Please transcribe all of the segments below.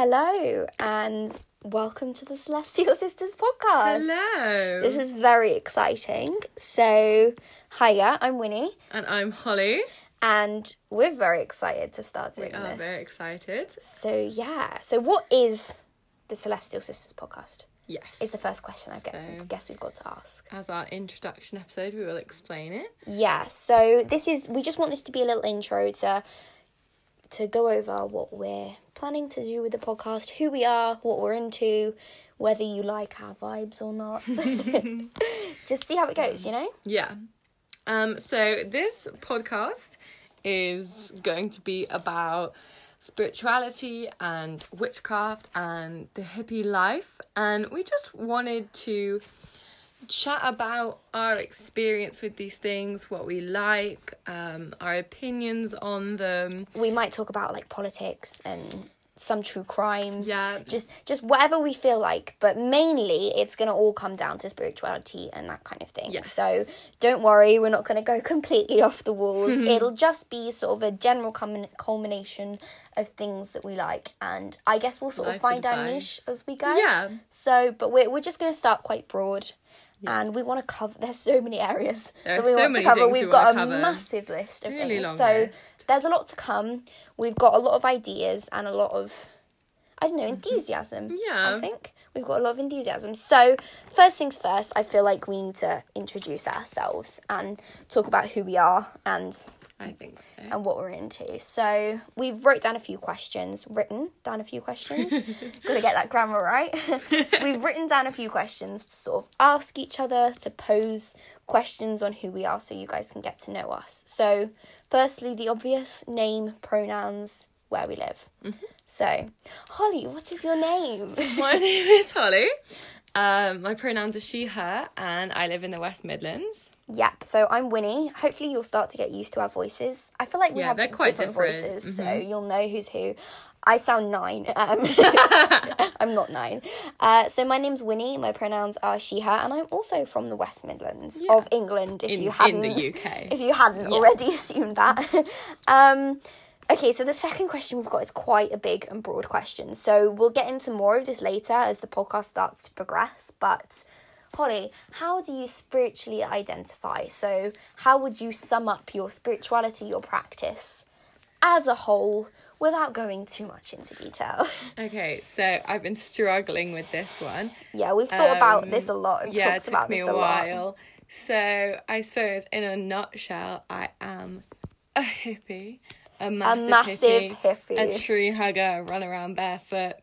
Hello, and welcome to the Celestial Sisters podcast. Hello. This is very exciting. So, hiya, I'm Winnie, and I'm Holly. and we're very excited to start doing We are this. very excited. So, yeah. So, what is the Celestial Sisters podcast? Yes. Is the first question I So- guess we've got to ask. As our introduction episode, we will explain it. Yeah, so this is we just want this to be a little intro to to go over what we're planning to do with the podcast, who we are, what we're into, whether you like our vibes or not. just see how it goes, you know? Yeah. Um, so this podcast is going to be about spirituality and witchcraft and the hippie life. And we just wanted to chat about our experience with these things, what we like, um, our opinions on them. We might talk about like politics and some true crime. Yeah. Just just whatever we feel like, but mainly it's going to all come down to spirituality and that kind of thing. Yes. So don't worry, we're not going to go completely off the walls. It'll just be sort of a general culmin- culmination of things that we like and I guess we'll sort Life of find our niche as we go. Yeah. So, but we're we're just going to start quite broad. And we want to cover. There's so many areas There that we so want to cover. things we We've got a cover. massive list of Really things. so list. there's a lot to come. We've got a lot of ideas and a lot of, I don't know, enthusiasm. Mm-hmm. Yeah. I think we've got a lot of enthusiasm. So first things first, I feel like we need to introduce ourselves and talk about who we are and I think so. and what we're into. So we've wrote down a few questions, written down a few questions. Gotta get that grammar right. we've written down a few questions to sort of ask each other, to pose questions on who we are so you guys can get to know us. So firstly, the obvious name, pronouns, where we live. Mm-hmm. So, Holly, what is your name? My name is Holly. Um, my pronouns are she, her, and I live in the West Midlands. Yep. So I'm Winnie. Hopefully you'll start to get used to our voices. I feel like we Yeah, have different, different. Mm-hmm. voices, so you'll know who's who. I sound nine. Um, I'm not nine. Uh, so my name's Winnie. My pronouns are she, her, and I'm also from the West Midlands Yeah. of England. If In, you hadn't, the UK. if you hadn't already assumed that. um, okay, so the second question we've got is quite a big and broad question. So we'll get into more of this later as the podcast starts to progress. But Holly, how do you spiritually identify? So how would you sum up your spirituality, your practice as a whole? Without going too much into detail. Okay, so I've been struggling with this one. yeah, we've thought about Um, this a lot and yeah, it talked took about me this a a lot. while. So I suppose, in a nutshell, I am a hippie, a massive, massive hippie, hippie. a tree hugger, run around barefoot,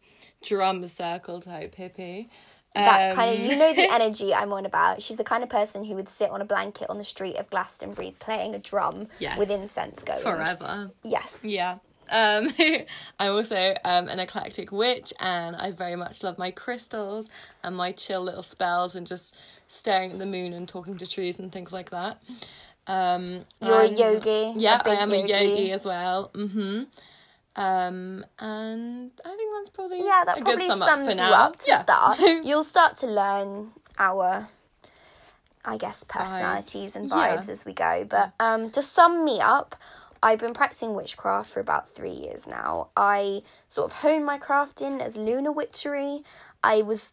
drum circle type hippie. that kind of Um, you know the energy I'm on about. She's the kind of person who would sit on a blanket on the street of Glastonbury playing a drum Yes. with incense going. forever. Yes. Yeah. Um, I'm also um, an eclectic witch, and I very much love my crystals and my chill little spells, and just staring at the moon and talking to trees and things like that. Um, You're a I'm- yogi. Yeah, a I am a yogi. yogi as well. hmm Um, and I think that's probably Yeah, that a probably sums up you now. up to yeah. start. You'll start to learn our, I guess, personalities and Yeah. vibes as we go. But um, to sum me up, I've been practicing witchcraft for about three years now. I sort of honed my craft in as lunar witchery. I was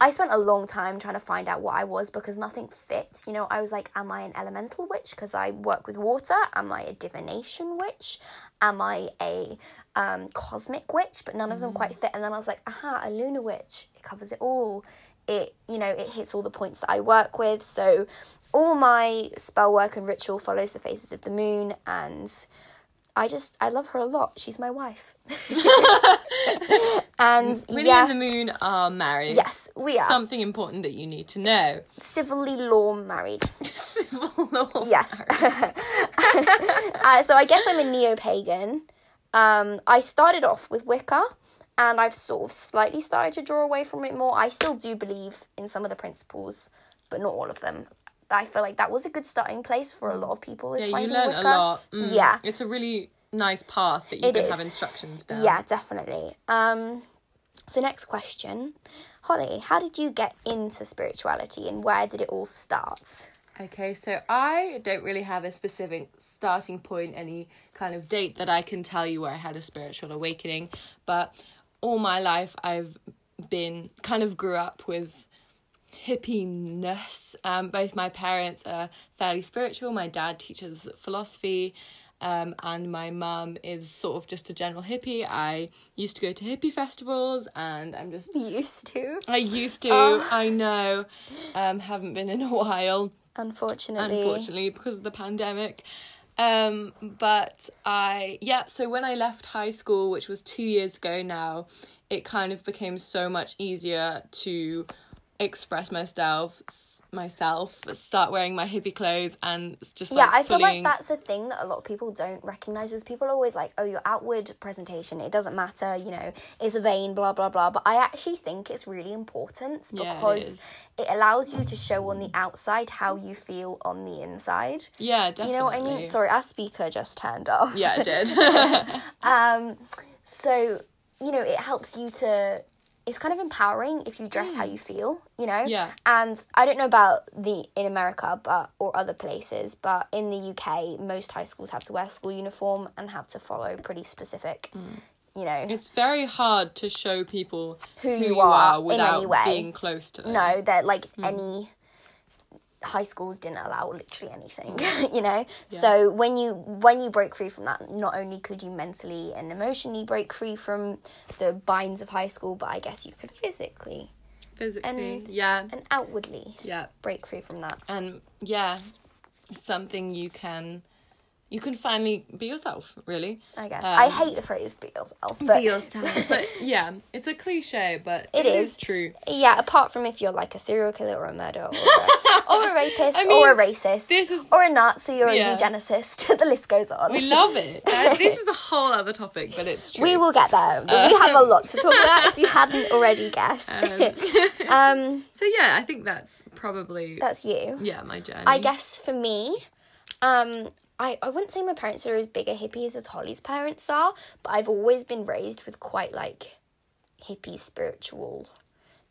I spent a long time trying to find out what I was because nothing fit. You know, I was like, am I an elemental witch because I work with water? Am I a divination witch? Am I a um, cosmic witch? But none of them quite fit. And then I was like, aha, a lunar witch. It covers it all. It, you know, it hits all the points that I work with. So all my spell work and ritual follows the phases of the moon and I just I love her a lot. She's my wife. and Winnie yeah, and the Moon are married. yes, we are Something important that you need to know. civilly law married. Civil law. Yes. uh, so I guess I'm a neo pagan. Um, I started off with Wicca, and I've sort of slightly started to draw away from it more. I still do believe in some of the principles, but not all of them. I feel like that was a good starting place for a lot of people. Is Yeah, you finding learn Wicca. a lot. Mm. Yeah. It's a really nice path that you It can is. have instructions down. Yeah, definitely. Um, so next question, Holly, how did you get into spirituality, and where did it all start? Okay, so I don't really have a specific starting point, any kind of date that I can tell you where I had a spiritual awakening, but all my life I've been kind of grew up with hippiness. Um, both my parents are fairly spiritual. My dad teaches philosophy, um, and my mum is sort of just a general hippie. I used to go to hippie festivals, and I'm just Used to, I used to. Oh. I know, um, haven't been in a while unfortunately. unfortunately because of the pandemic um but i yeah so when i left high school which was 2 years ago now it kind of became so much easier to express myself myself start wearing my hippie clothes and it's just yeah, like I feel like that's a thing that a lot of people don't recognize. Is people are always like, "Oh, your outward presentation, it doesn't matter, you know, it's vain, blah blah blah." But I actually think it's really important Yeah, it because it, allows you to show on the outside how you feel on the inside. yeah definitely You know what I mean? Sorry, our speaker just turned off. yeah it did Um, so you know, it helps you to. It's kind of empowering if you dress how you feel, you know. Yeah. And I don't know about the in America, but or other places, but in the UK, most high schools have to wear school uniform and have to follow pretty specific, you know. it's very hard to show people Who who, you you are are in without any way. being close to them no, that like Hmm. any high schools didn't allow literally anything you know? So when you when you break free from that not only could you mentally and emotionally break free from the binds of high school but i guess you could physically physically and- yeah. and outwardly yeah. break free from that. And yeah something you can you can finally be yourself really i guess Um, i hate the phrase be yourself but yourself but yeah it's a cliche but It it is is. true yeah apart from if you're like a serial killer or a murderer or a, or a rapist I or a racist this is- or a nazi or Yeah. a eugenicist the list goes on we love it Uh, this is a whole other topic but it's true We will get there. we have a lot to talk about if you hadn't already guessed. um, so yeah i think that's probably that's you. yeah my journey I guess for me, um, I, I wouldn't say my parents are as big a hippie as Holly's parents are, but I've always been raised with quite like hippie spiritual,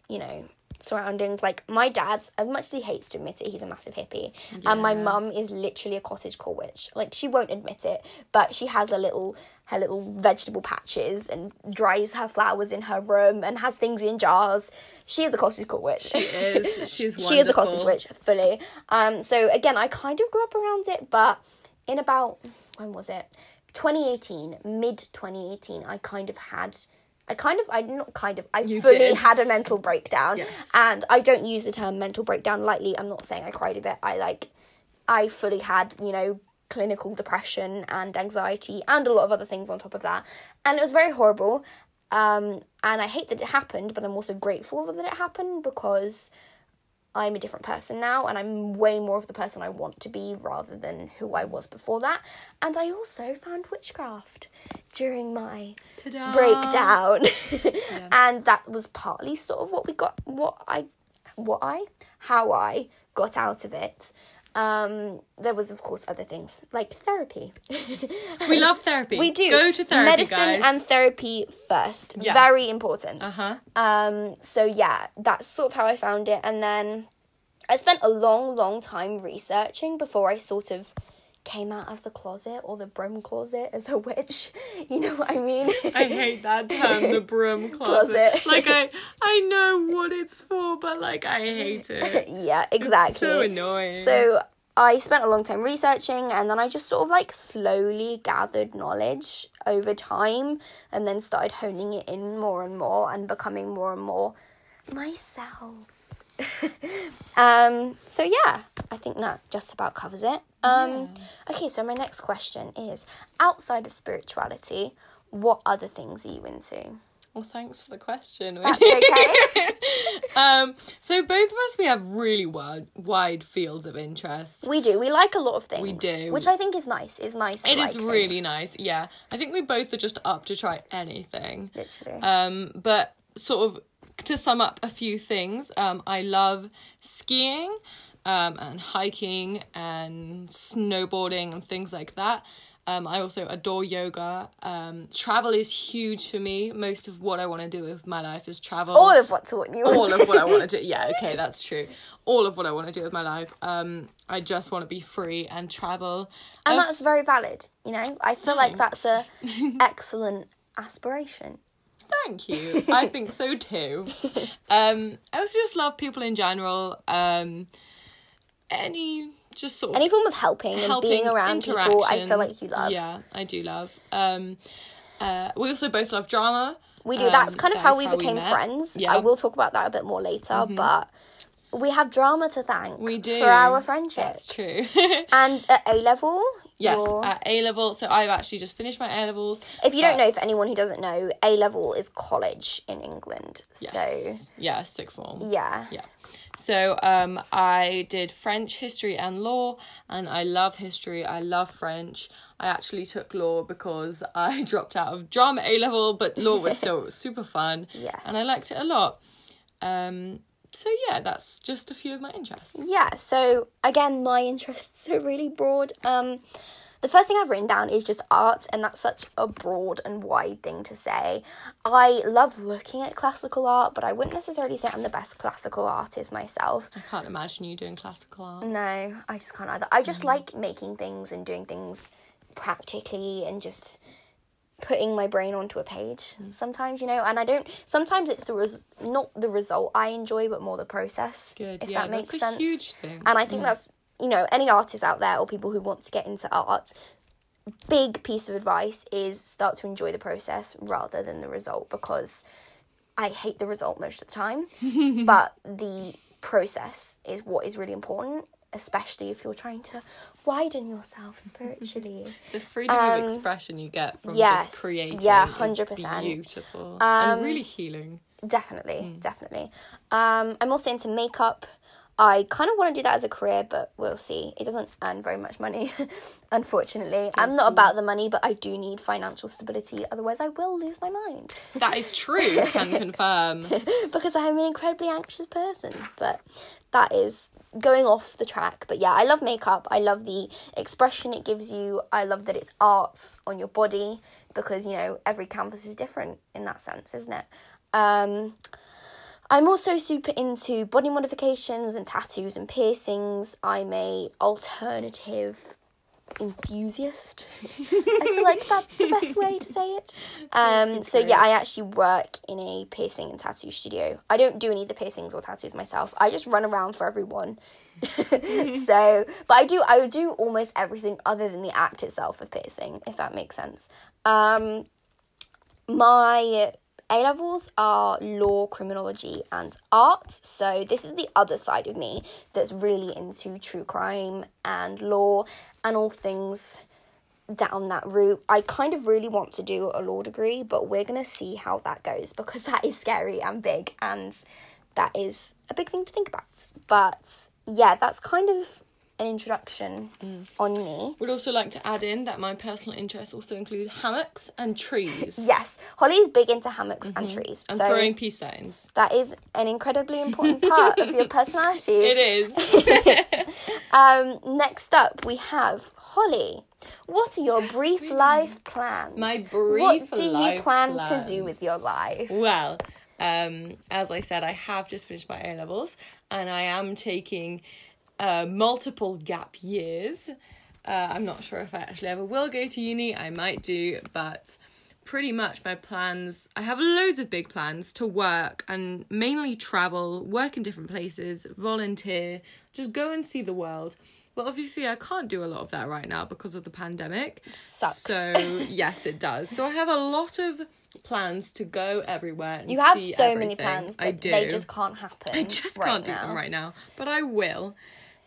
you know, surroundings. Like my dad's, as much as he hates to admit it, he's a massive hippie, and my mum is literally a cottage core witch. Like she won't admit it, but she has a little her little vegetable patches and dries her flowers in her room and has things in jars. She is a cottage core witch. she is she's she is a cottage witch fully. Um, so again, I kind of grew up around it, but in about when was it? 2018, mid 2018, I kind of had. I kind of, I not kind of, I You fully did. had a mental breakdown. Yes. And I don't use the term mental breakdown lightly. I'm not saying I cried a bit. I like, I fully had, you know, clinical depression and anxiety and a lot of other things on top of that. And it was very horrible. Um, and I hate that it happened, but I'm also grateful that it happened because I'm a different person now and I'm way more of the person I want to be rather than who I was before that. And I also found witchcraft during my Ta-da. breakdown. and that was partly sort of what we got what I what I how I got out of it. Um, there was of course other things like therapy. we love therapy we do go to therapy medicine guys. and therapy first. Yes. Very important. uh-huh Um, so yeah, that's sort of how I found it, and then I spent a long, long time researching before I sort of came out of the closet or the broom closet as a witch. You know what I mean? I hate that term, the broom closet. Closet. Like I, I know what it's for, but like I hate it. yeah, exactly. so annoying. So I spent a long time researching and then I just sort of like slowly gathered knowledge over time and then started honing it in more and more and becoming more and more myself. um so yeah, I think that just about covers it. Um okay, so my next question is outside of spirituality, what other things are you into? Well, thanks for the question. That's okay. um, so both of us we have really wide wide fields of interest. we do. We like a lot of things. We do. Which I think is nice. Is nice. It is like really things. nice. Yeah, I think we both are just up to try anything. Literally. Um, but sort of to sum up a few things, um, I love skiing, um, and hiking and snowboarding and things like that. Um, I also adore yoga. Um, travel is huge for me. Most of what I want to do with my life is travel. all of what's what you want all of what I want to do. Yeah, okay, that's true. All of what I want to do with my life. Um, I just want to be free and travel. and I've- that's very valid you know i feel like that's a excellent aspiration Thank you. I think so too. Um, I also just love people in general. Um, any just sort of Any form of helping, and being around people, I feel like you love. Yeah, I do love. Um, uh, we also both love drama. We do. Um, That's kind of that how we how we became met. friends. Yeah. Mm-hmm. I will talk about that a bit more later, but we have drama to thank We do for our friendship. That's true. And at A level, yes, at A level. So I've actually just finished my A levels. if you don't know, but- for anyone who doesn't know, A level is college in England. So yeah, sixth form. yeah, Yeah. So um, I did French, history, and law, and I love history. I love French. I actually took law because I dropped out of drama A level, but law was still super fun. Yeah, And I liked it a lot. Um, so yeah, that's just a few of my interests. yeah. So again, my interests are really broad. Um, the first thing I've written down is just art, and that's such a broad and wide thing to say. I love looking at classical art, but I wouldn't necessarily say I'm the best classical artist myself. I can't imagine you doing classical art. No, I just can't either. I just like making things and doing things practically and just putting my brain onto a page hmm. sometimes, you know, and I don't sometimes it's the res- not the result I enjoy but more the process. Good, If yeah, that makes that's a sense. huge thing. And I think that's you know, any artists out there or people who want to get into art, big piece of advice is start to enjoy the process rather than the result because I hate the result most of the time, but the process is what is really important, especially if you're trying to widen yourself spiritually. The freedom of expression you get from Um, yes, just creating yeah, 100%. beautiful Um, and really healing. definitely, Hmm. definitely. Um, I'm also into makeup. I kind of want to do that as a career, but we'll see. It doesn't earn very much money, unfortunately. I'm not about the money, but I do need financial stability. Otherwise, I will lose my mind That is true, can confirm. because I'm an incredibly anxious person. But that is going off the track. But yeah, I love makeup. I love the expression it gives you. I love that it's art on your body because, you know, every canvas is different in that sense, isn't it? Um, I'm also super into body modifications and tattoos and piercings. I'm a alternative enthusiast. I feel like that's the best way to say it. Um, so yeah, I actually work in a piercing and tattoo studio. I don't do any of the piercings or tattoos myself. I just run around for everyone. so, but I do I do almost everything other than the act itself of piercing, if that makes sense. Um, my A levels are law, criminology, and art. So this is the other side of me that's really into true crime and law and all things down that route. I kind of really want to do a law degree, but we're gonna see how that goes because that is scary and big and that is a big thing to think about. But yeah, that's kind of an introduction on me. Would also like to add in that my personal interests also include hammocks and trees. Yes, Holly's big into hammocks and trees. And so throwing peace signs. that is an incredibly important part of your personality. It is. Um, next up, we have Holly. What are your brief life plans? My brief What do you plan to do with your life? well, um, as I said, I have just finished my A levels and I am taking uh, multiple gap years. Uh, I'm not sure if I actually ever will go to uni. I might do, but pretty much my plans I have loads of big plans to work and mainly travel, work in different places, volunteer, just go and see the world. Well, obviously, I can't do a lot of that right now because of the pandemic. Sucks. So, yes, it does. So, I have a lot of plans to go everywhere. And You have so many plans, but I do. they just can't happen. I just right can't do now. them right now, but I will.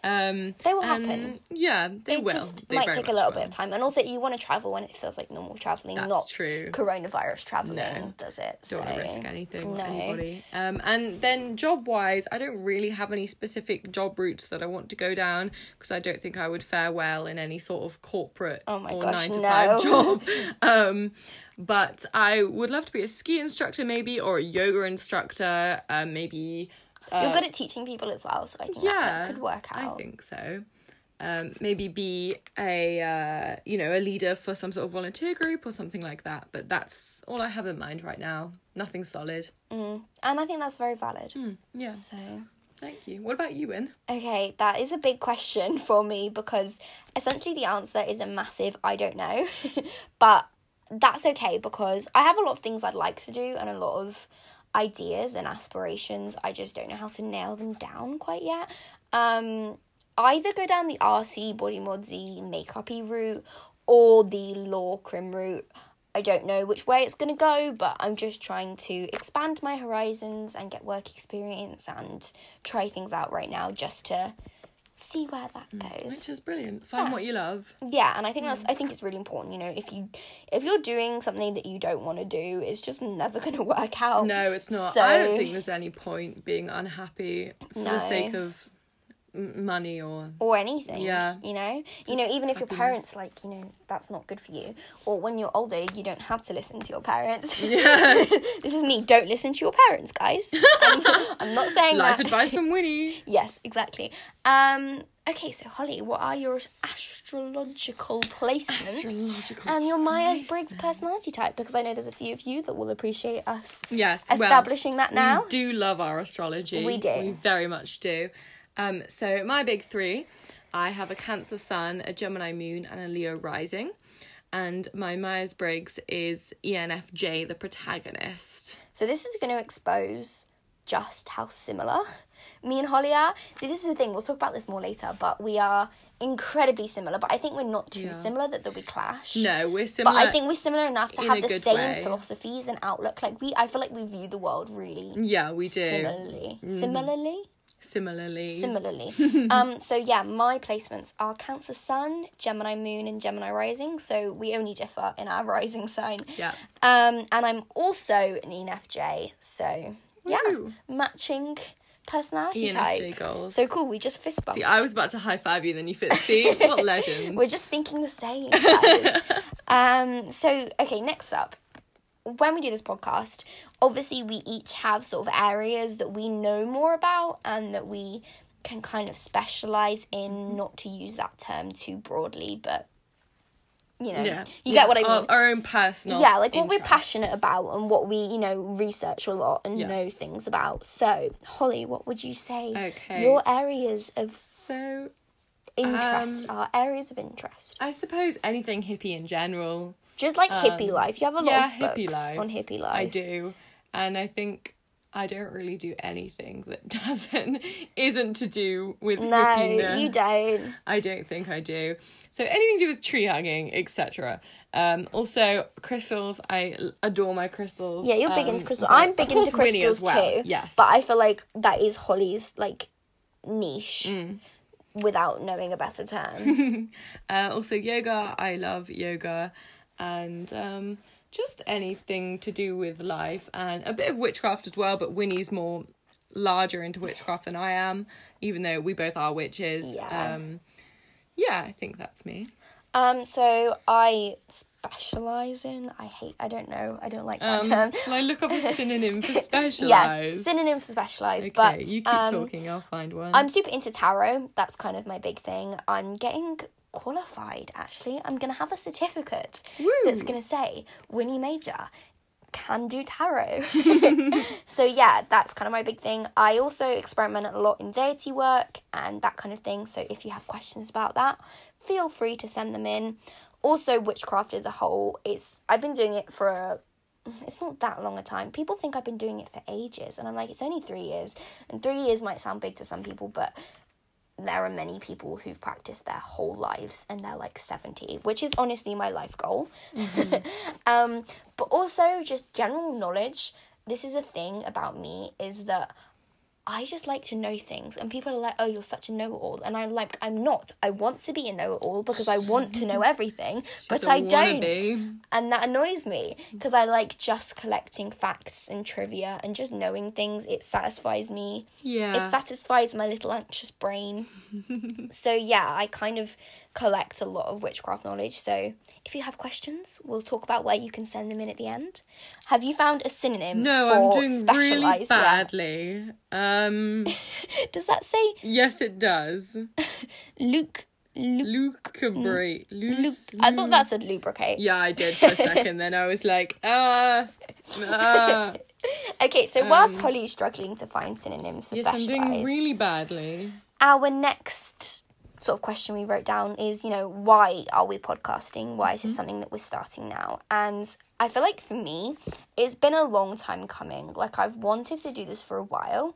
Um, They will happen. Yeah, they It will. just They might take a little will. bit of time, and also you want to travel when it feels like normal traveling, That's not true. coronavirus traveling. No. Does it? Don't So, risk anything no. anybody. Um, and then job wise, I don't really have any specific job routes that I want to go down because I don't think I would fare well in any sort of corporate Oh or gosh, nine to no. five job. um, but I would love to be a ski instructor maybe or a yoga instructor. Um, maybe You're good at teaching people as well, so I think that- yeah, that could work out. I think so. Um, maybe be a uh, you know a leader for some sort of volunteer group or something like that. But that's all I have in mind right now. Nothing solid. and I think that's very valid. Yeah, So. thank you. What about you, Win? Okay, that is a big question for me because essentially the answer is a massive I don't know. but that's okay because I have a lot of things I'd like to do and a lot of ideas and aspirations. I just don't know how to nail them down quite yet. Um, either go down the RC body modsy makeupy route or the law crim route. I don't know which way it's going to go, but I'm just trying to expand my horizons and get work experience and try things out right now just to see where that mm, goes. Which is brilliant. Find Yeah. what you love. Yeah, and I think that's mm. I think it's really important, you know, if you if you're doing something that you don't want to do, it's just never going to work out. No, it's not. So- I don't think there's any point being unhappy for the sake of money or or anything. Yeah. You know? you know, even if your parents like, you know, that's not good for you. Or when you're older, you don't have to listen to your parents. Yeah. this is me, don't listen to your parents, guys. I'm, I'm not saying life that. advice from Winnie. Yes, exactly. Um okay, so Holly, what are your astrological placements? Astrological and your Myers Briggs personality type, because I know there's a few of you that will appreciate us Yes, well, establishing that now. We do love our astrology. We do. We very much do. Um, so my big three, I have a Cancer Sun, a Gemini Moon, and a Leo Rising. And my Myers Briggs is ENFJ, the protagonist. So this is going to expose just how similar me and Holly are. See, this is the thing. We'll talk about this more later, but we are incredibly similar. But I think we're not too Yeah. similar that that we clash. No, we're similar. But. I think we're similar enough to have the same way. philosophies and outlook. Like we, I feel like we view the world really yeah, we do. similarly. Similarly. Similarly. Similarly. um, so yeah, my placements are Cancer Sun, Gemini Moon, and Gemini Rising. So we only differ in our rising sign. yeah. Um, and I'm also an ENFJ. So yeah, Woo. matching personality ENFJ type. goals. So cool. We just fist bumped. See, I was about to high five you, then you fit. See, what legends. We're just thinking the same. guys. um, so okay, next up. When we do this podcast, obviously we each have sort of areas that we know more about and that we can kind of specialize in, not to use that term too broadly, but you know, yeah. you Yeah, get what I mean. Our, our own personal. yeah, like what we're passionate about and what we, you know, research a lot and know things about. So, Holly, what would you say Okay. your areas of So interest Um, are? Areas of interest. I suppose anything hippie in general. Just like hippie life. You have a lot Um, yeah, of hippie books life. on hippie life. I do, and I think I don't really do anything that doesn't isn't to do with No, hippiness. you don't. I don't think I do. So anything to do with tree hugging, etc. Um, also crystals. I adore my crystals. Yeah, you're big Um, into crystals. I'm big into crystals well. too. Yes, But I feel like that is Holly's like niche Mm. without knowing a better term. Uh, also, yoga. I love yoga, and um, just anything to do with life, and a bit of witchcraft as well. But Winnie's more larger into witchcraft than I am, even though we both are witches. Yeah. Um, yeah, I think that's me. um, so I specialize in. I hate. I don't know. I don't like that Um, term. shall I look up a synonym for specialize? Yes, synonym for specialize. Okay, but you keep um, talking. I'll find one. I'm super into tarot. That's kind of my big thing. I'm getting qualified actually. I'm gonna have a certificate that's gonna say Winnie Major can do tarot. so yeah, that's kind of my big thing. I also experiment a lot in deity work and that kind of thing. So if you have questions about that, feel free to send them in. Also, witchcraft as a whole, it's I've been doing it for a it's not that long a time. People think I've been doing it for ages, and I'm like, it's only three years. And three years might sound big to some people, but there are many people who've practiced their whole lives and they're like 70, which is honestly my life goal. um, but also, just general knowledge. This is a thing about me is that I just like to know things, and people are like, "Oh, you're such a know-it-all," and I'm like, "I'm not. I want to be a know-it-all because I want to know everything, but I don't." and that annoys me because I like just collecting facts and trivia and just knowing things. It satisfies me. yeah. It satisfies my little anxious brain. so yeah, I kind of collect a lot of witchcraft knowledge. So if you have questions, we'll talk about where you can send them in at the end. Have you found a synonym no, for I'm doing really badly. Um, Does that say yes, it does. Luke? Luke? Lucubrate. Luke? Luce- I thought that said lubricate. Yeah, I did for a second. then I was like, ah, ah. Okay, so whilst Holly's struggling to find synonyms for Um, Yes, I'm doing really badly. our next sort of question we wrote down is, you know, why are we podcasting? Why is this mm-hmm. something that we're starting now? And I feel like for me, it's been a long time coming. Like I've wanted to do this for a while.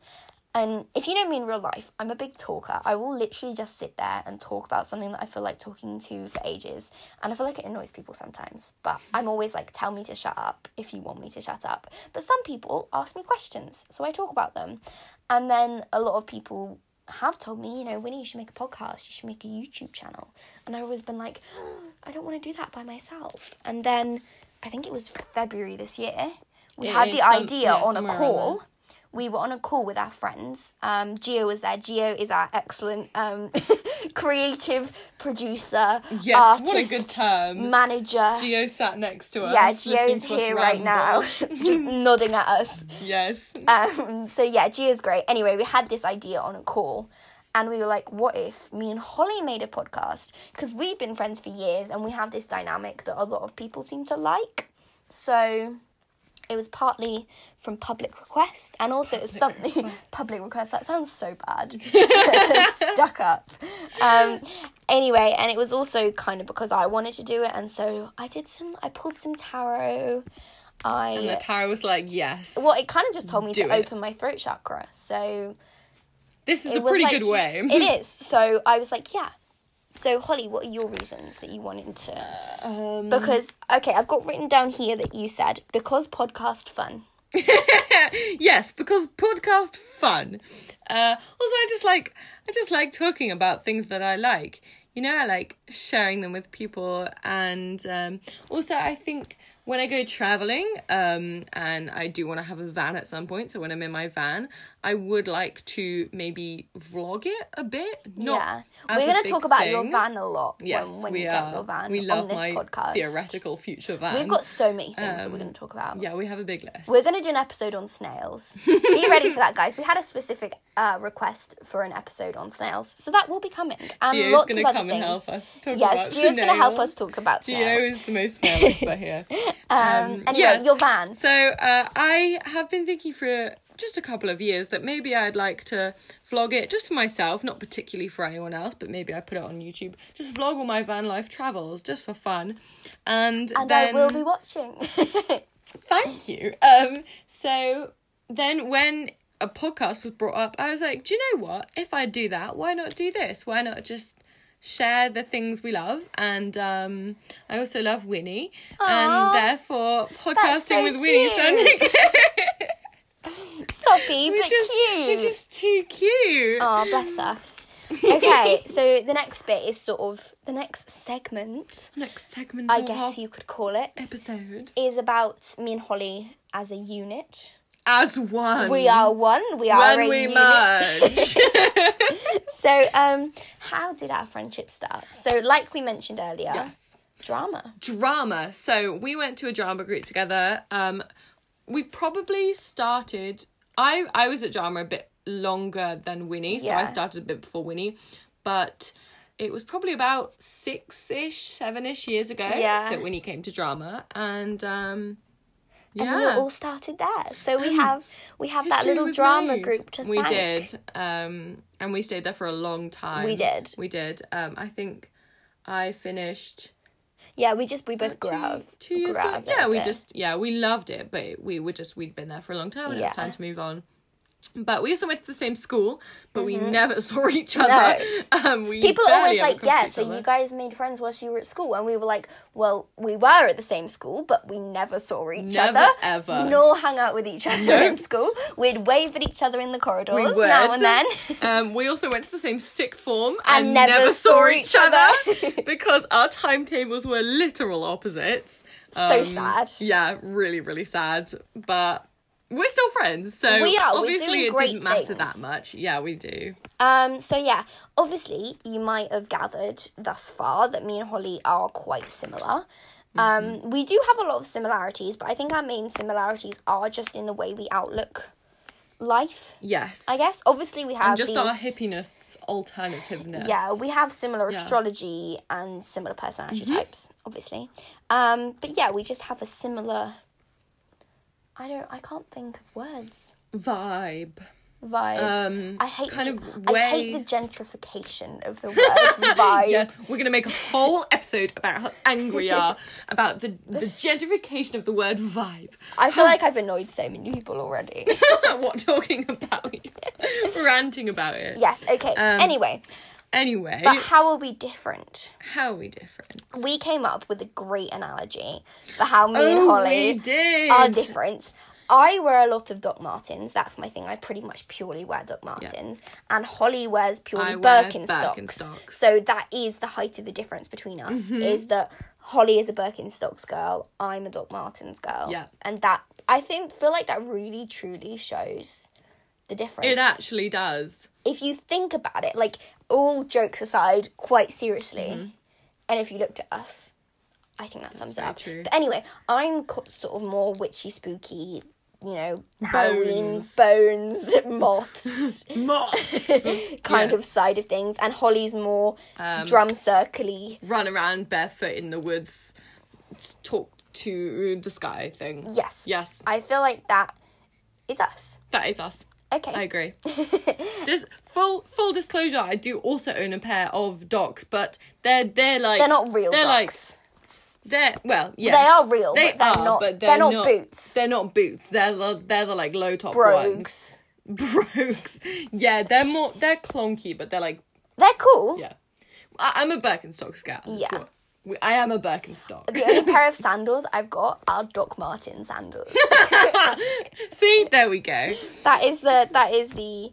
And if you know me in real life, I'm a big talker. I will literally just sit there and talk about something that I feel like talking to for ages. And I feel like it annoys people sometimes. But I'm always like, tell me to shut up if you want me to shut up. But some people ask me questions, so I talk about them. And then a lot of people have told me, you know, Winnie, you should make a podcast, you should make a YouTube channel. And I've always been like, I don't want to do that by myself. And then I think it was February this year, we It had the some- idea yeah, on a call. We were on a call with our friends. Um, Gio was there. Gio is our excellent um, creative producer, Yes, artist, what a good term. manager. Gio sat next to us. yeah, listening Gio's to us here right now, nodding at us. yes. Um, so yeah, Gia's great. Anyway, we had this idea on a call, and we were like, "What if me and Holly made a podcast? Because we've been friends for years, and we have this dynamic that a lot of people seem to like." So it was partly from public request, and also it's something public request. That sounds so bad. Stuck up. Um, anyway, and it was also kind of because I wanted to do it, and so I did some. I pulled some tarot. I And the tarot was like, yes. well, it kind of just told me to it. open my throat chakra. So this is a pretty like- good way. It is. So I was like, yeah. So Holly, what are your reasons that you wanted to? Um, Because okay, I've got written down here that you said because podcast fun. yes, because podcast fun. Uh, also, I just like I just like talking about things that I like. You know, I like sharing them with people, and um, also I think when I go traveling, um, and I do want to have a van at some point. So when I'm in my van, I would like to maybe vlog it a bit. Not yeah, we're gonna talk about your van a lot Yes, when, when we you are. get your van we love on this my podcast. theoretical future van. We've got so many things that we're Um, going to talk about. yeah, we have a big list. We're going to do an episode on snails. Be ready for that, guys. We had a specific uh, request for an episode on snails, so that will be coming. And Gio's lots gonna of other come things. and help us talk yes, Gio's going to help us talk about Gio snails. is the most snail expert here. Um, Um, anyway, yes. your van. So uh, I have been thinking for just a couple of years that maybe I'd like to vlog it just for myself, not particularly for anyone else, but maybe I put it on YouTube. Just vlog all my van life travels, just for fun. And, And then I will be watching. thank you. Um, so then when a podcast was brought up, I was like, do you know what? If I do that, why not do this? Why not just share the things we love? And um, I also love Winnie, Aw. and therefore podcasting so with Winnie cute. sounded Soppy, but is cute. which is too cute. Oh, bless us. Okay, so the next bit is sort of the next segment, Next segment, I guess you could call it, episode is about me and Holly as a unit. As one. We are one. We are when we merge. So, um, how did our friendship start? So, like we mentioned earlier, yes. drama. drama. So we went to a drama group together. Um, we probably started. I I was at drama a bit longer than Winnie, so I started a bit before Winnie, but it was probably about six ish, seven ish years ago Yeah. that Winnie came to drama, and um, And yeah. we all started there. So we have we have that little drama made. group to we thank. did um and we stayed there for a long time We did. we did um i think i finished Yeah, we just we both grew two, out of two years ago yeah we just yeah we loved it but we were just we'd been there for a long time and it was time to move on but we also went to the same school but we never saw each other um we Mm-hmm. People always like, yeah, so other. you guys made friends whilst you were at school. And we were like, well, we were at the same school, but we never saw each Never, other. ever. Nor hung out with each other in school. We'd wave at each other in the corridors we would. now and then. um, we also went to the same sixth form And and, never never, saw saw each each other because our timetables were literal opposites. So Um, sad. Yeah, really, really sad. But we're still friends, so We are, we're obviously it didn't matter things. that much. Yeah, we do. Um, so yeah, obviously you might have gathered thus far that me and Holly are quite similar. Mm-hmm. Um, we do have a lot of similarities, but I think our main similarities are just in the way we outlook life. Yes. I guess obviously we have And just the, our hippiness alternativeness. yeah we have similar Yeah. astrology and similar personality Mm-hmm. types, obviously. Um, but yeah, we just have a similar. I don't. I can't think of words. Vibe. Vibe. um I hate kind the, of I hate the gentrification of the word vibe. yeah, we're gonna make a whole episode about how angry we are about the the gentrification of the word vibe. I feel like I've annoyed so many people already. what talking about ranting about it. yes, okay. Um, anyway, Anyway, but how are we different? how are we different? We came up with a great analogy for how me and oh, Holly are different. I wear a lot of Doc Martens. That's my thing. I pretty much purely wear Doc Martens, and Holly wears purely wear Birkenstocks. Birkenstocks. So that is the height of the difference between us. Mm-hmm. Is that Holly is a Birkenstocks girl, I'm a Doc Martens girl. Yeah. and that I think feel like that really truly shows the difference. It actually does. If you think about it, like all jokes aside, quite seriously, and if you looked at us, I think that sums it Mm-hmm. up. true. But anyway, I'm sort of more witchy, spooky, you know, Halloween, Bones. bones, moths Moths kind Yeah. of side of things, and Holly's more Um, drum circly. run around barefoot in the woods, talk to the sky thing. Yes, Yes, I feel like that is us. that is us. Okay. I agree. Just full full disclosure, I do also own a pair of docs, but they're they're like They're not real They're like they're well, yeah. They are real, They but they're are, not. but they're, they're not, not- boots. They're not boots. They're the they're the like low top ones. Brogues. Brogues. Yeah, they're more they're clonky, but they're like They're cool. yeah. I, I'm a Birkenstock scout. Yeah. what- I am a Birkenstock. The only pair of sandals I've got are Doc Marten sandals. See, there we go. that is the that is the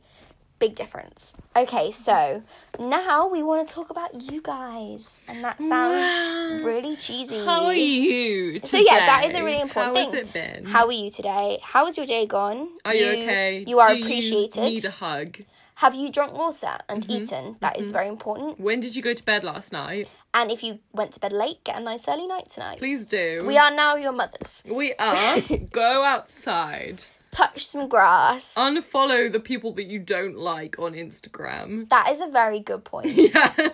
big difference. Okay, so now we want to talk about you guys, and that sounds really cheesy. How are you? Today? So yeah, that is a really important How thing. has it been? How are you today? How was your day gone? are you, okay? You are Do appreciated. You need a hug. Have you drunk water and Mm-hmm. eaten? That is very important. When did you go to bed last night? And if you went to bed late, get a nice early night tonight. Please do. We are now your mothers. We are. Go outside. Touch some grass. Unfollow the people that you don't like on Instagram. that is a very good point. Yeah.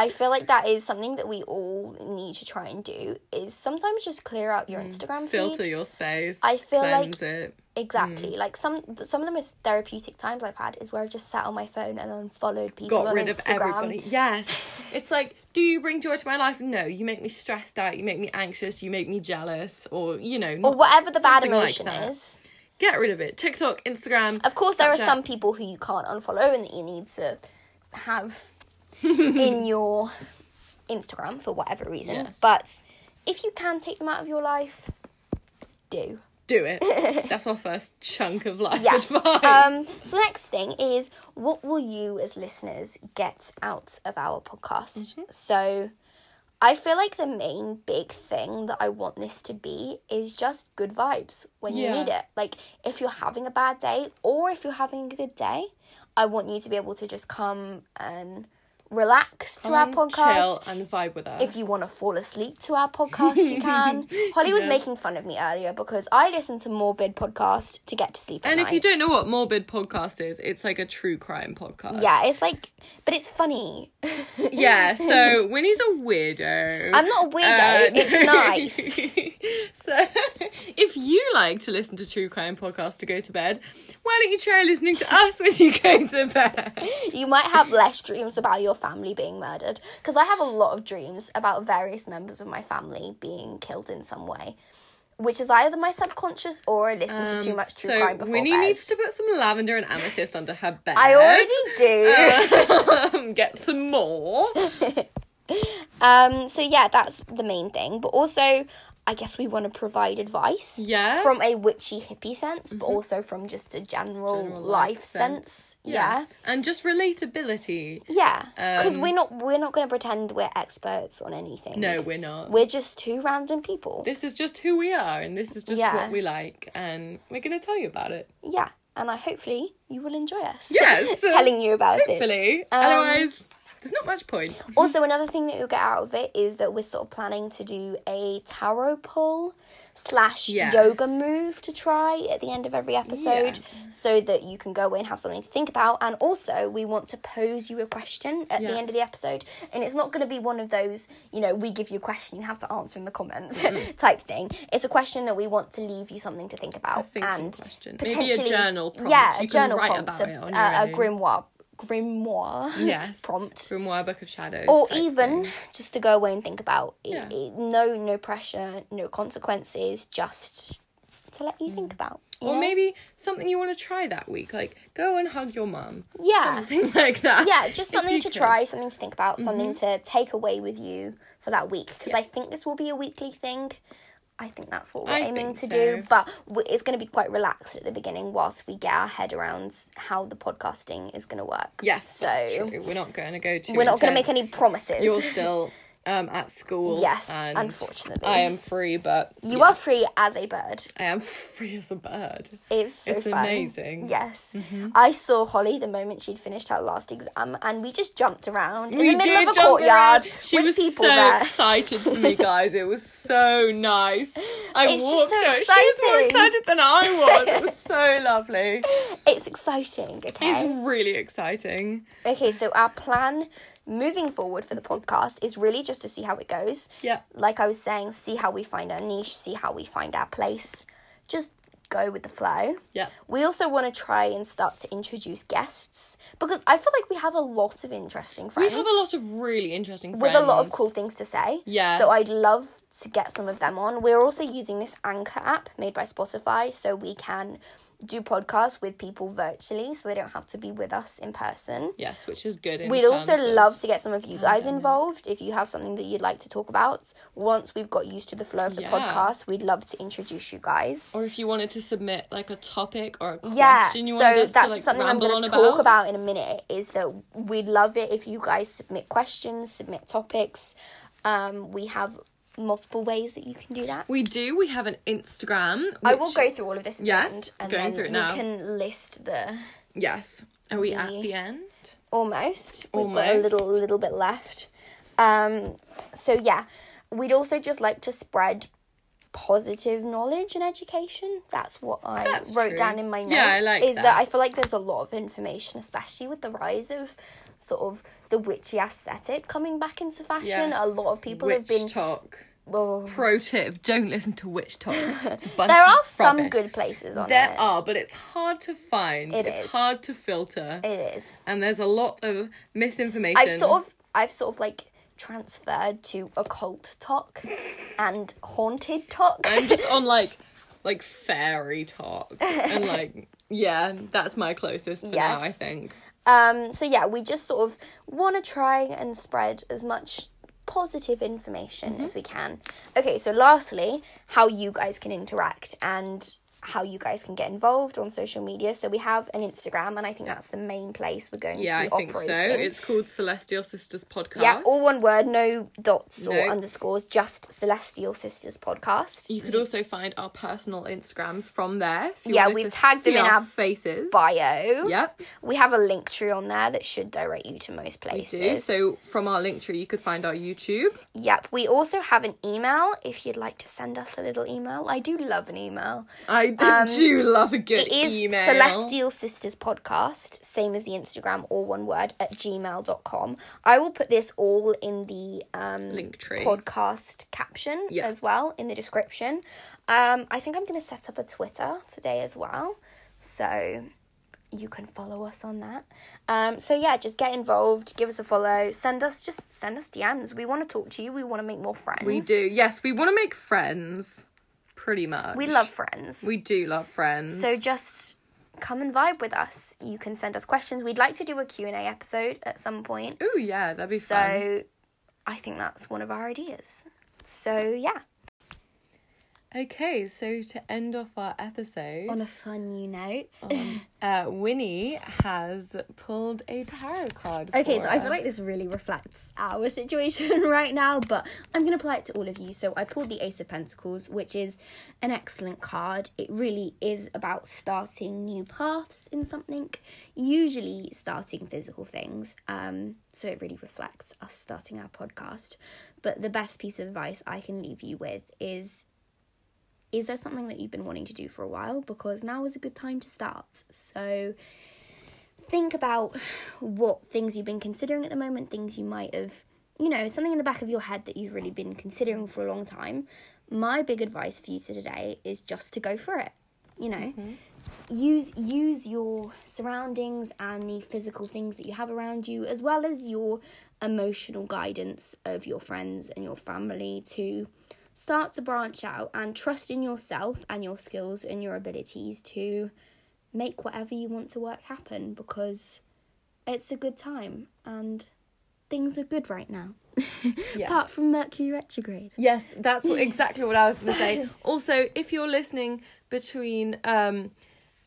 I feel like that is something that we all need to try and do. Is sometimes just clear out your Instagram Mm. Filter feed. your space. I feel like- it. Exactly. Mm. Like some some of the most therapeutic times I've had is where I've just sat on my phone and unfollowed people Got rid of everybody. Yes. It's like, do you bring joy to my life? No. You make me stressed out. You make me anxious. You make me jealous. Or, you know, Or whatever the bad like emotion that. is. get rid of it. TikTok, Instagram. Of course, there are some people who you can't unfollow and that you need to have in your Instagram for whatever reason. Yes. But if you can take them out of your life, do. Do it. That's our first chunk of life Yes. advice. Um, so the next thing is what will you as listeners get out of our podcast? Mm-hmm. So I feel like the main big thing that I want this to be is just good vibes when you need it. Like if you're having a bad day or if you're having a good day, I want you to be able to just come and relax to Come our podcast. Chill and vibe with us. If you want to fall asleep to our podcast, you can. Holly was Yeah. making fun of me earlier because I listen to Morbid podcast to get to sleep at And night. if you don't know what Morbid Podcast is, it's like a true crime podcast. Yeah, it's like, but it's funny. Yeah, so Winnie's a weirdo. I'm not a weirdo, it's uh, nice. so if you like to listen to true crime podcasts to go to bed, why don't you try listening to us when you go to bed? You might have less dreams about your family being murdered because I have a lot of dreams about various members of my family being killed in some way, which is either my subconscious or I listen to too much true Um, so crime before Winnie bed. needs to put some lavender and amethyst under her bed. I already do. Um, get some more. Um, so yeah, that's the main thing. But also, I guess we want to provide advice. Yeah. Mm-hmm. From a witchy hippie sense, but also from just a general, General life, life sense. sense. Yeah. And just relatability. Yeah. Because Um, we're not we're not going to pretend we're experts on anything. No, we're not. We're just two random people. this is just who we are and this is just Yeah. what we like and we're going to tell you about it. Yeah. And I hopefully you will enjoy us. Yes. telling you about it. Hopefully. Um, Otherwise, There's not much point. Also, another thing that you'll get out of it is that we're sort of planning to do a tarot pull slash Yes. yoga move to try at the end of every episode so that you can go in, and have something to think about. And also, we want to pose you a question at Yeah. the end of the episode. And it's not going to be one of those, you know, we give you a question, you have to answer in the comments type thing. It's a question that we want to leave you something to think about. And question. Maybe a journal prompt. Yeah, a journal prompt, a, it on a, a grimoire. Grimoire Yes. prompt Grimoire Book of Shadows. or even thing. just to go away and think about it, Yeah. it- no no pressure no consequences just to let you think about you Mm. Or know? maybe something you want to try that week, like go and hug your mum. yeah Something like that. yeah just something to could. try something to think about Mm-hmm. something to take away with you for that week because i think this will be a weekly thing I think that's what we're I aiming to do, but it's going to be quite relaxed at the beginning whilst we get our head around how the podcasting is going to work. Yes, so we're not going to go too. we're not going to make any promises. You're still um, at school. Yes, and unfortunately. I am free, but you yeah, are free as a bird. I am free as a bird. It's so It's fun. amazing. Mm-hmm. Yes. I saw Holly the moment she'd finished her last exam and we just jumped around in we the middle did of a courtyard around. She with was people so there. excited for me, guys. It was so nice. I It's walked so her. She was more excited than I was. It was so lovely. It's exciting, okay? It's really exciting. Okay, so our plan moving forward for the podcast is really just to see how it goes. Yeah. Like I was saying, see how we find our niche, see how we find our place. Just go with the flow. Yeah. We also want to try and start to introduce guests because I feel like we have a lot of interesting friends. We have a lot of really interesting with a lot of cool things to say. Yeah. So I'd love to get some of them on. We're also using this Anchor app made by Spotify so we can do podcasts with people virtually so they don't have to be with us in person. Yes, which is good. We'd also love to get some of you guys involved if you have something that you'd like to talk about. Once we've got used to the flow of the Yeah. podcast, we'd love to introduce you guys. Or if you wanted to submit like a topic or a question Yeah, you so wanted us that's to like something I'm going to talk about in a minute. Is that we'd love it if you guys submit questions, submit topics. Um, we have multiple ways that you can do that. We do. We have an Instagram. I will go through all of this at Yes, the end, and going then through it now. we can list the Yes. Are we at the- the end? almost. We've got a Almost. little little bit left. Um, so yeah, we'd also just like to spread positive knowledge and education. That's what I That's wrote true. down in my notes. Yeah, I like is that. that. I feel like there's a lot of information, especially with the rise of sort of the witchy aesthetic coming back into fashion. A lot of people witch have been. talk. Well, Pro tip: Don't listen to witch talk. It's a bunch there are some good places on There it. are, but it's hard to find. It it's is. hard to filter, It is. and there's a lot of misinformation. I've sort of I've sort of like transferred to occult talk and haunted talk. I'm just on like like fairy talk and like yeah, that's my closest for now. I think. Um, so yeah, we just sort of want to try and spread as much positive information Mm-hmm. as we can. Okay, so lastly, how you guys can interact and how you guys can get involved on social media. So we have an Instagram, and I think that's the main place we're going to operate. Yeah, to I be think so. It's called Celestial Sisters Podcast. yeah, all one word, no dots or No. underscores, just Celestial Sisters Podcast. You could also find our personal Instagrams from there. If you Yeah, we've tagged them in our faces. Bio. Yep, We have a Linktree on there that should direct you to most places. we do. So from our Linktree, you could find our YouTube. Yep. We also have an email if you'd like to send us a little email. I do love an email. I do love a good Um, It is email. Celestial Sisters Podcast, same as the Instagram, all one word, at gmail.com. I will put this all in the um, Linktree. podcast caption Yeah. as well, in the description. Um, I think I'm going to set up a Twitter today as well. So you can follow us on that. Um, so yeah, just get involved, give us a follow, send us just send us DMs. We want to talk to you. We want to make more friends. We do. Yes, we want to make friends. Pretty much. We love friends. We do love friends. So just come and vibe with us. You can send us questions. We'd like to do a Q&A episode at some point. Oh yeah, that'd be So fun. So I think that's one of our ideas. So yeah. Okay, so to end off our episode, On a fun new note. uh, Winnie has pulled a tarot card. Okay, so I feel like this really reflects our situation right now, but I'm going to apply it to all of you. So I pulled the Ace of Pentacles, which is an excellent card. It really is about starting new paths in something, usually starting physical things. Um, so it really reflects us starting our podcast. But the best piece of advice I can leave you with is is there something that you've been wanting to do for a while? Because now is a good time to start. So think about what things you've been considering at the moment, things you might have, you know, something in the back of your head that you've really been considering for a long time. My big advice for you today is just to go for it. You know, mm-hmm. use use your surroundings and the physical things that you have around you as well as your emotional guidance of your friends and your family to start to branch out and trust in yourself and your skills and your abilities to make whatever you want to work happen because it's a good time and things are good right now. Apart from Mercury retrograde. Yes, that's what, exactly what I was going to say. Also, if you're listening between um,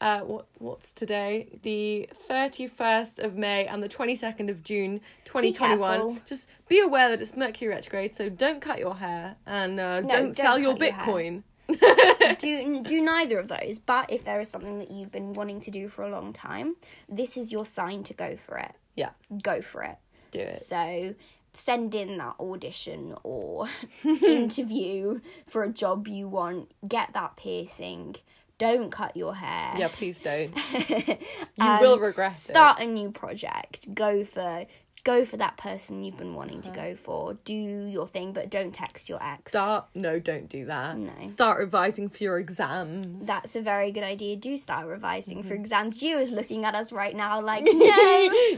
uh, what what's today, the thirty first of May and the twenty second of June, twenty twenty one. just be aware that it's Mercury retrograde. So don't cut your hair and uh, don't, don't sell your cut your. Bitcoin. do do neither of those, but if there is something that you've been wanting to do for a long time, this is your sign to go for it. Yeah, Go for it. do it. So send in that audition or interview for a job you want. Get that piercing. Don't cut your hair. Yeah, please don't. You Um, will regret Start a new project. Go for go for that person you've been wanting to go for. Do your thing, but don't text your ex. Start. No, don't do that. No. Start revising for your exams. That's a very good idea. Do start revising Mm-hmm. for exams. Gio is looking at us right now like, no.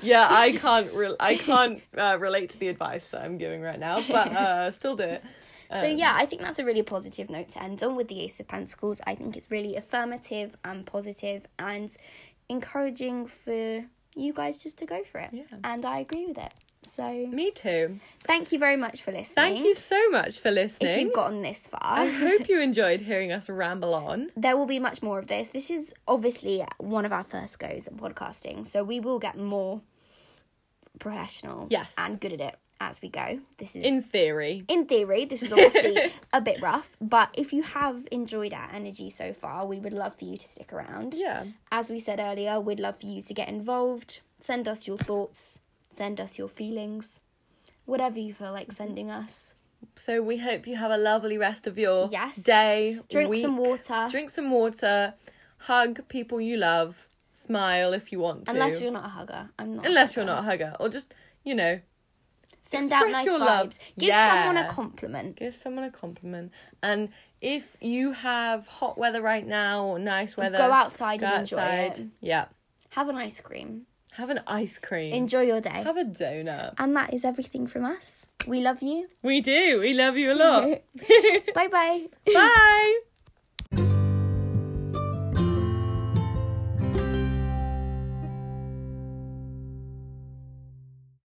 yeah, I can't. Re- I can't uh, relate to the advice that I'm giving right now, but uh, still do it. So um, yeah, I think that's a really positive note to end on with the Ace of Pentacles. I think it's really affirmative and positive and encouraging for you guys just to go for it. Yeah. And I agree with it. So Me too. thank you very much for listening. Thank you so much for listening. If you've gotten this far. I hope you enjoyed hearing us ramble on. there will be much more of this. This is obviously one of our first goes at podcasting, so we will get more professional Yes. and good at it as we go. This is In theory. in theory, this is obviously a bit rough, but if you have enjoyed our energy so far, we would love for you to stick around. Yeah. As we said earlier, we'd love for you to get involved, send us your thoughts, send us your feelings, whatever you feel like sending us. So we hope you have a lovely rest of your Yes. day. Drink week. some water. Drink some water. Hug people you love. Smile if you want to. Unless you're not a hugger. I'm not. Unless you're not a hugger. Or just, you know, Send out nice your vibes. love. Give Yeah. someone a compliment. give someone a compliment. And if you have hot weather right now or nice weather, Go outside go and enjoy outside. it. Yeah. Have an ice cream. Have an ice cream. Enjoy your day. have a donut. And that is everything from us. We love you. We do. We love you a lot. bye bye. Bye.